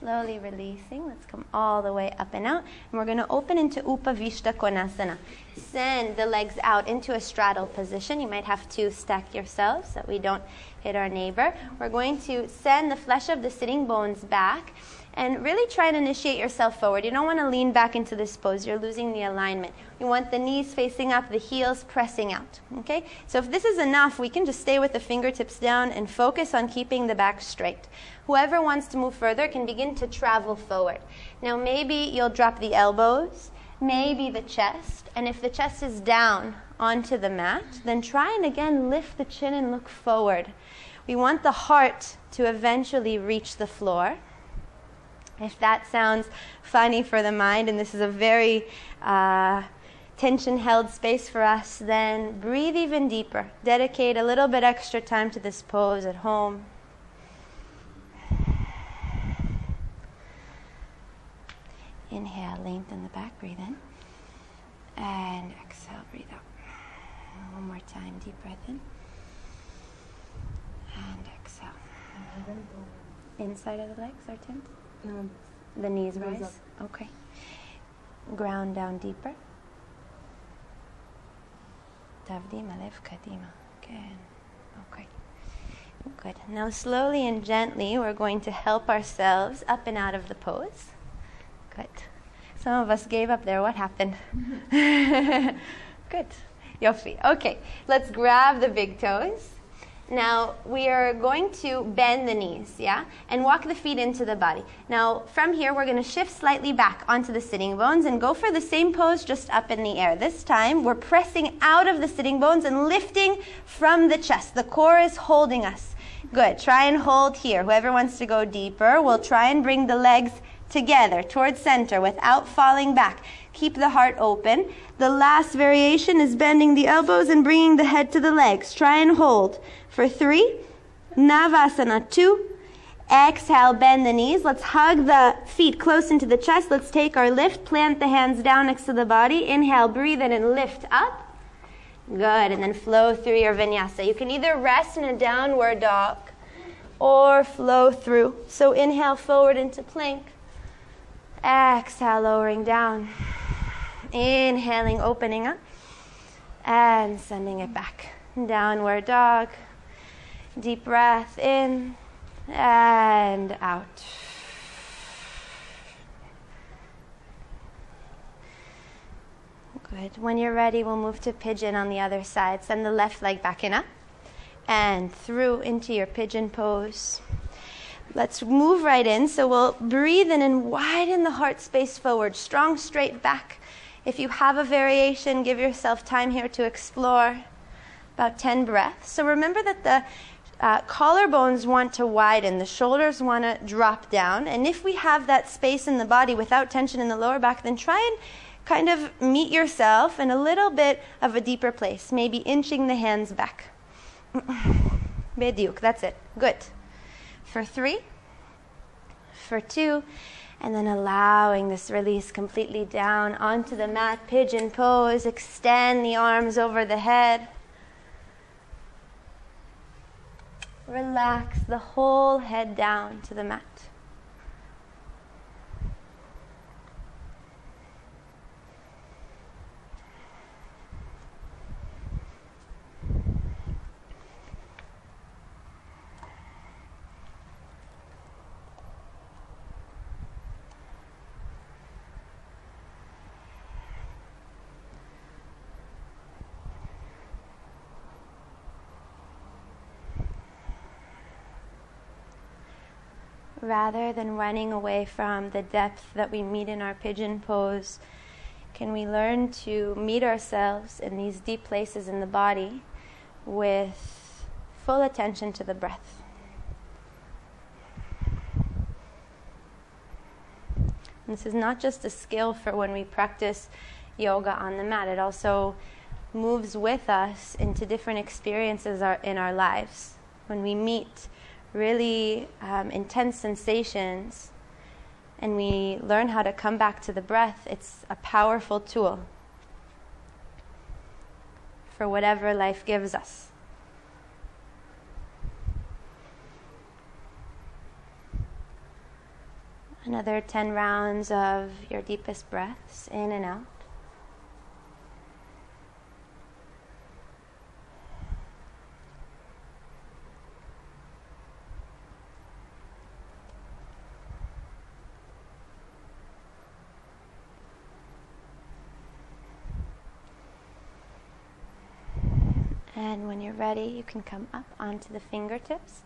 Slowly releasing. Let's come all the way up and out. And we're going to open into Upavishta Konasana. Send the legs out into a straddle position. You might have to stack yourselves so we don't hit our neighbor. We're going to send the flesh of the sitting bones back and really try and initiate yourself forward. You don't want to lean back into this pose, you're losing the alignment. You want the knees facing up, the heels pressing out. Okay? So if this is enough, we can just stay with the fingertips down and focus on keeping the back straight. Whoever wants to move further can begin to travel forward. Now, maybe you'll drop the elbows, maybe the chest, and if the chest is down onto the mat, then try and again lift the chin and look forward. We want the heart to eventually reach the floor. If that sounds funny for the mind, and this is a very uh, tension held space for us, then breathe even deeper. Dedicate a little bit extra time to this pose at home. Inhale, lengthen the back, breathe in. And exhale, breathe out. One more time, deep breath in. And exhale. Inside of the legs are tense? Um, the knees rise. Okay. Ground down deeper. Lev kadima. Good. Okay. Good. Now, slowly and gently, we're going to help ourselves up and out of the pose. Good. Some of us gave up there. What happened? Good. Yofi. Okay. Let's grab the big toes. Now we are going to bend the knees, yeah, and walk the feet into the body. Now from here we're going to shift slightly back onto the sitting bones and go for the same pose just up in the air. This time we're pressing out of the sitting bones and lifting from the chest. The core is holding us. Good. Try and hold here. Whoever wants to go deeper, we'll try and bring the legs together towards center without falling back. Keep the heart open. The last variation is bending the elbows and bringing the head to the legs. Try and hold for three. Navasana, two. Exhale, bend the knees. Let's hug the feet close into the chest. Let's take our lift. Plant the hands down next to the body. Inhale, breathe in and lift up. Good. And then flow through your vinyasa. You can either rest in a downward dog or flow through. So inhale forward into plank. Exhale, lowering down. Inhaling, opening up. And sending it back. Downward dog. Deep breath in and out. Good. When you're ready, we'll move to pigeon on the other side. Send the left leg back in up and through into your pigeon pose. Let's move right in. So we'll breathe in and widen the heart space forward, strong straight back. If you have a variation, give yourself time here to explore about 10 breaths. So remember that the uh, collarbones want to widen, the shoulders want to drop down. And if we have that space in the body without tension in the lower back, then try and kind of meet yourself in a little bit of a deeper place, maybe inching the hands back. Bediuk, that's it. Good. For three, for two, and then allowing this release completely down onto the mat, pigeon pose, extend the arms over the head. Relax the whole head down to the mat. Rather than running away from the depth that we meet in our pigeon pose, can we learn to meet ourselves in these deep places in the body with full attention to the breath? And this is not just a skill for when we practice yoga on the mat, it also moves with us into different experiences in our lives. When we meet really um, intense sensations and we learn how to come back to the breath, it's a powerful tool for whatever life gives us. Another 10 rounds of your deepest breaths in and out. And when you're ready, you can come up onto the fingertips.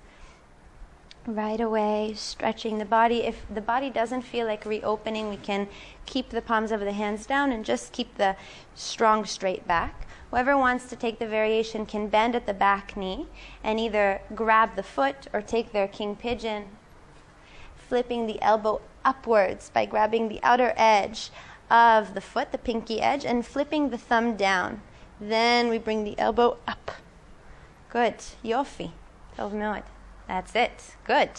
Right away, stretching the body. If the body doesn't feel like reopening, we can keep the palms of the hands down and just keep the strong straight back. Whoever wants to take the variation can bend at the back knee and either grab the foot or take their king pigeon, flipping the elbow upwards by grabbing the outer edge of the foot, the pinky edge, and flipping the thumb down. Then we bring the elbow up. Good. Yofi. Tov Meod. That's it. Good.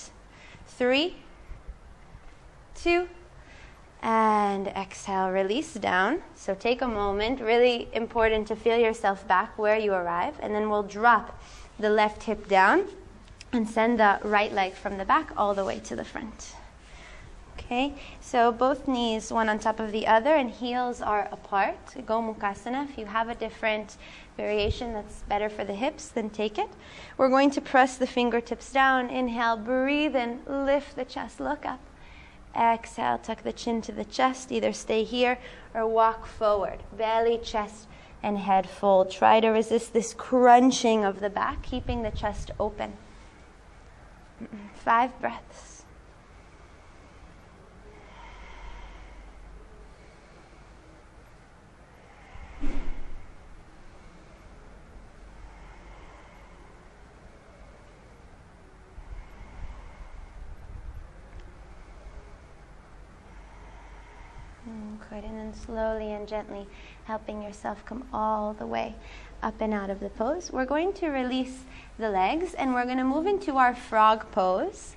Three, two, and exhale, release down. So take a moment, really important to feel yourself back where you arrive, and then we'll drop the left hip down and send the right leg from the back all the way to the front. Okay, so both knees one on top of the other and heels are apart. Go Gomukhasana. If you have a different variation that's better for the hips, then take it. We're going to press the fingertips down. Inhale, breathe and lift the chest, look up. Exhale, tuck the chin to the chest. Either stay here or walk forward. Belly, chest, and head fold. Try to resist this crunching of the back, keeping the chest open. Five breaths. Good. And then slowly and gently helping yourself come all the way up and out of the pose. We're going to release the legs and we're going to move into our frog pose.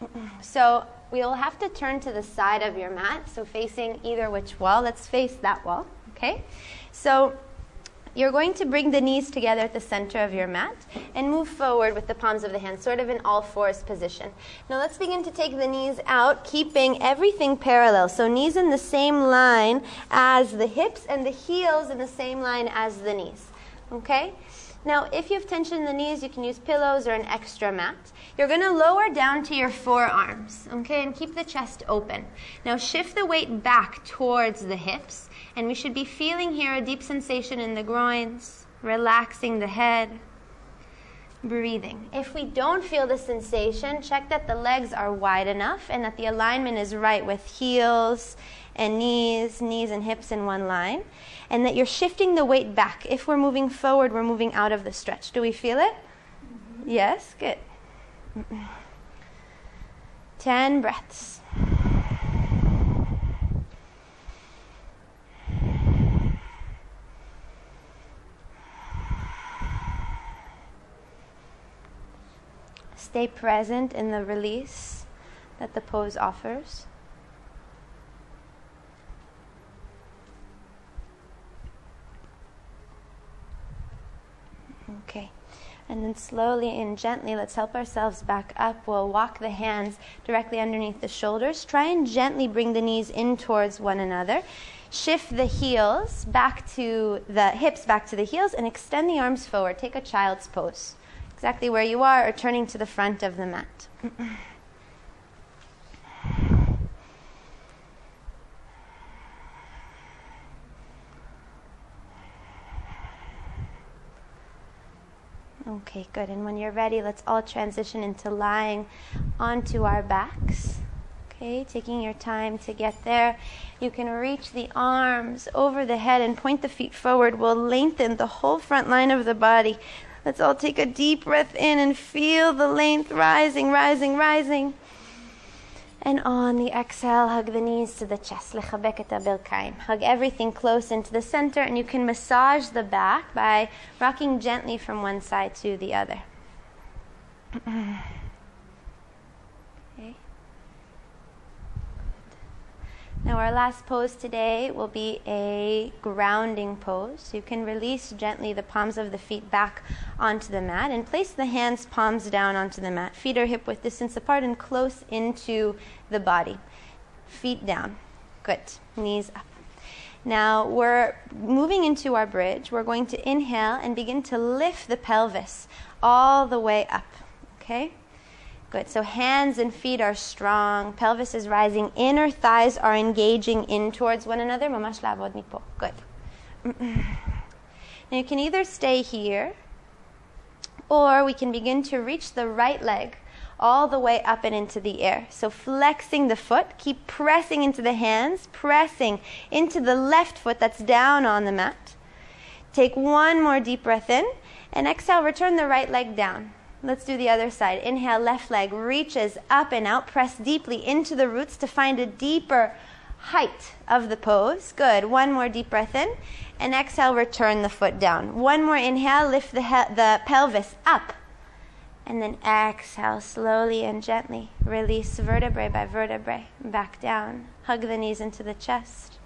So we'll have to turn to the side of your mat, so facing either which wall. Let's face that wall, okay? So you're going to bring the knees together at the center of your mat and move forward with the palms of the hands, sort of in all fours position. Now let's begin to take the knees out, keeping everything parallel. So knees in the same line as the hips and the heels in the same line as the knees. Okay? Now, if you have tension in the knees, you can use pillows or an extra mat. You're going to lower down to your forearms, okay, and keep the chest open. Now, shift the weight back towards the hips, and we should be feeling here a deep sensation in the groins, relaxing the head, breathing. If we don't feel the sensation, check that the legs are wide enough and that the alignment is right with heels and knees, knees and hips in one line, and that you're shifting the weight back. If we're moving forward, we're moving out of the stretch. Do we feel it? Mm-hmm. Yes, good. 10 breaths. Stay present in the release that the pose offers. Okay. And then slowly and gently, let's help ourselves back up. We'll walk the hands directly underneath the shoulders. Try and gently bring the knees in towards one another. Shift the heels back to the hips back to the heels and extend the arms forward. Take a child's pose. Exactly where you are or turning to the front of the mat. Okay, good. And when you're ready, let's all transition into lying onto our backs. Okay, taking your time to get there. You can reach the arms over the head and point the feet forward. We'll lengthen the whole front line of the body. Let's all take a deep breath in and feel the length rising, rising, rising. And on the exhale, hug the knees to the chest. Hug everything close into the center, and you can massage the back by rocking gently from one side to the other. Now, our last pose today will be a grounding pose. You can release gently the palms of the feet back onto the mat and place the hands palms down onto the mat. Feet are hip width distance apart and close into the body. Feet down. Good. Knees up. Now, we're moving into our bridge. We're going to inhale and begin to lift the pelvis all the way up. Okay? Good. So hands and feet are strong. Pelvis is rising. Inner thighs are engaging in towards one another. Mamash lavod mipo. Good. Now you can either stay here, or we can begin to reach the right leg all the way up and into the air. So flexing the foot, keep pressing into the hands, pressing into the left foot that's down on the mat. Take one more deep breath in, and exhale, return the right leg down. Let's do the other side. Inhale, left leg reaches up and out. Press deeply into the roots to find a deeper height of the pose. Good. One more deep breath in. And exhale, return the foot down. One more inhale, lift the, he- the pelvis up. And then exhale slowly and gently. Release vertebrae by vertebrae. Back down. Hug the knees into the chest.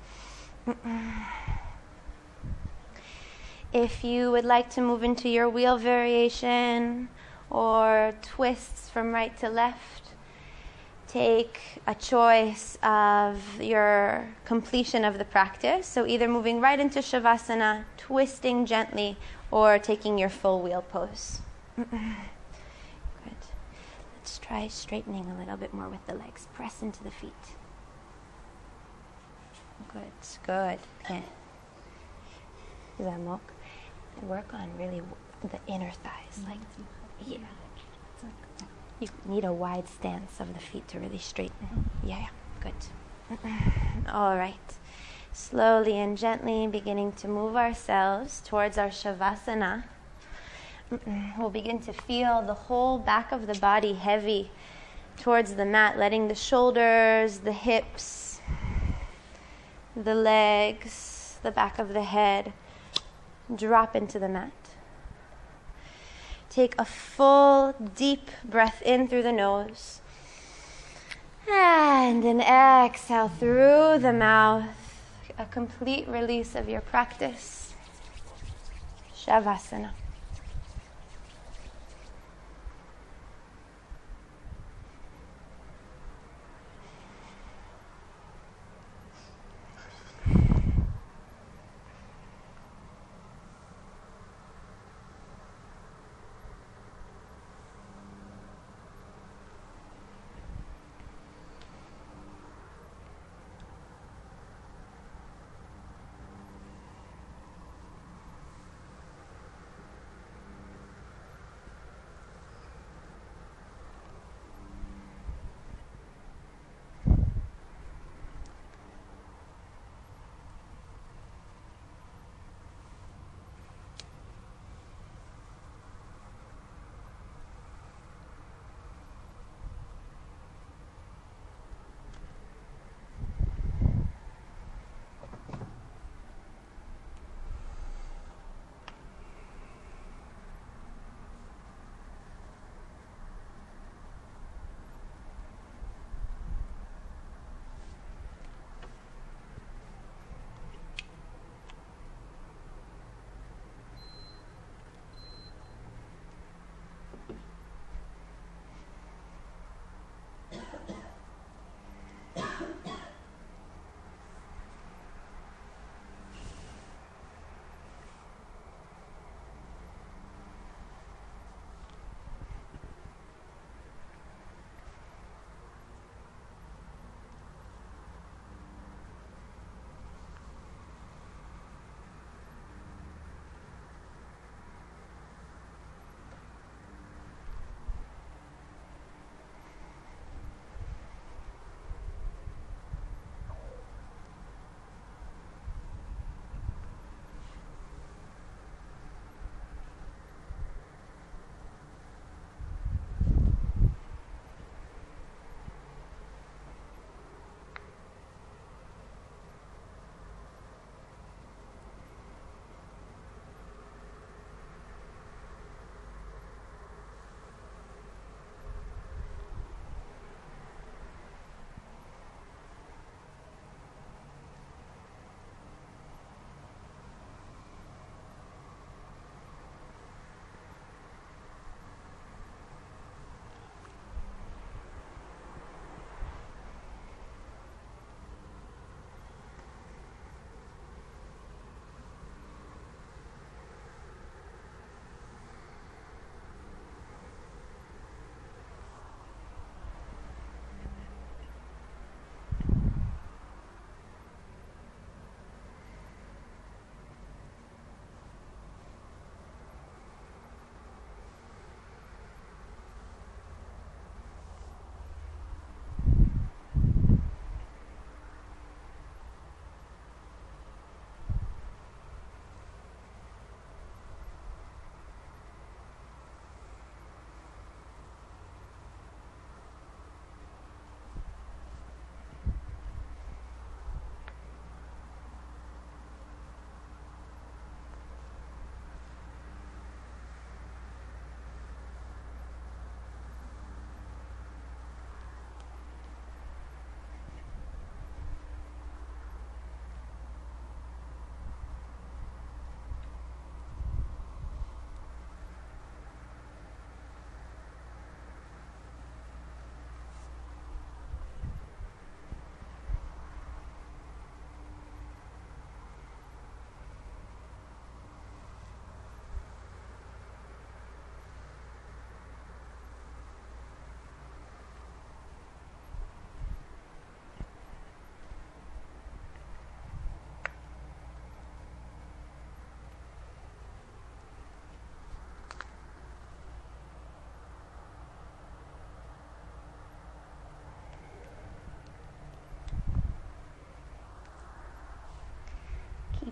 If you would like to move into your wheel variation, or twists from right to left. Take a choice of your completion of the practice. So, either moving right into Shavasana, twisting gently, or taking your full wheel pose. Good. Let's try straightening a little bit more with the legs. Press into the feet. Good, good. Okay. Zamok. Work on really the inner thighs, like mm-hmm. Yeah. You need a wide stance of the feet to really straighten. Mm-hmm. Yeah, good. All right. Slowly and gently beginning to move ourselves towards our Shavasana. We'll begin to feel the whole back of the body heavy towards the mat, letting the shoulders, the hips, the legs, the back of the head drop into the mat. Take a full, deep breath in through the nose. And an exhale through the mouth. A complete release of your practice. Shavasana.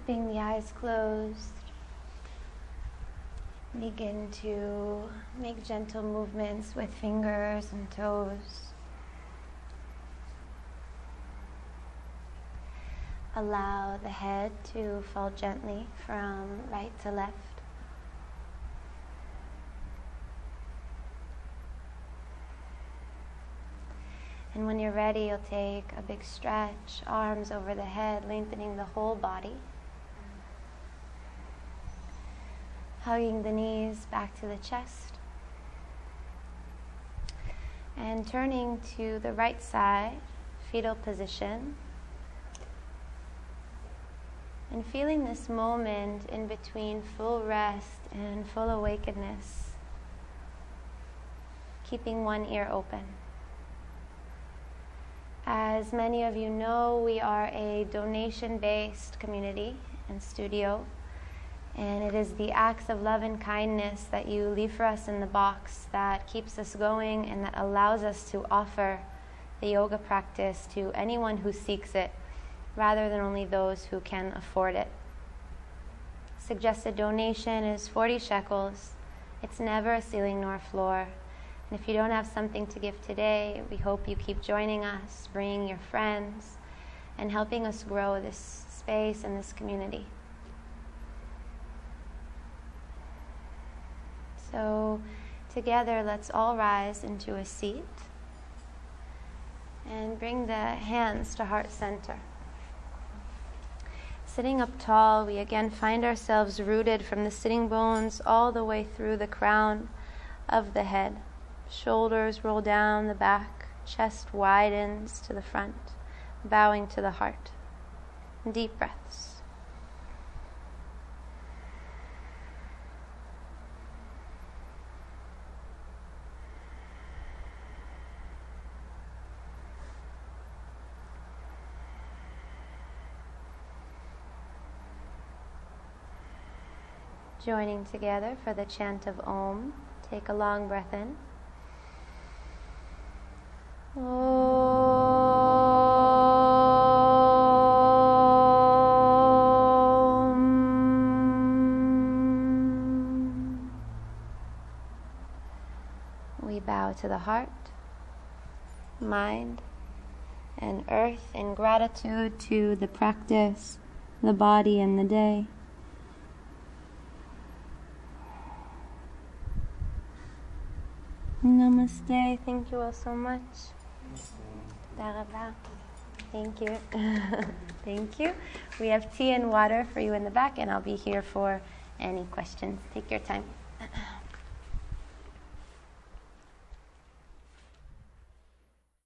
Keeping the eyes closed, begin to make gentle movements with fingers and toes. Allow the head to fall gently from right to left. And when you're ready, you'll take a big stretch, arms over the head, lengthening the whole body. Hugging the knees back to the chest. And turning to the right side, fetal position. And feeling this moment in between full rest and full awakeness. Keeping one ear open. As many of you know, we are a donation based community and studio, and it is the acts of love and kindness that you leave for us in the box that keeps us going and that allows us to offer the yoga practice to anyone who seeks it rather than only those who can afford it. Suggested donation is 40 shekels. It's never a ceiling nor a floor. And if you don't have something to give today, we hope you keep joining us, bringing your friends, and helping us grow this space and this community. So, together, let's all rise into a seat and bring the hands to heart center. Sitting up tall, we again find ourselves rooted from the sitting bones all the way through the crown of the head. Shoulders roll down the back, chest widens to the front, bowing to the heart. Deep breaths. Joining together for the chant of Om. Take a long breath in. Om. We bow to the heart, mind, and earth in gratitude to the practice, the body, and the day. Namaste. Thank you all so much. Thank you. Thank you. We have tea and water for you in the back, and I'll be here for any questions. Take your time.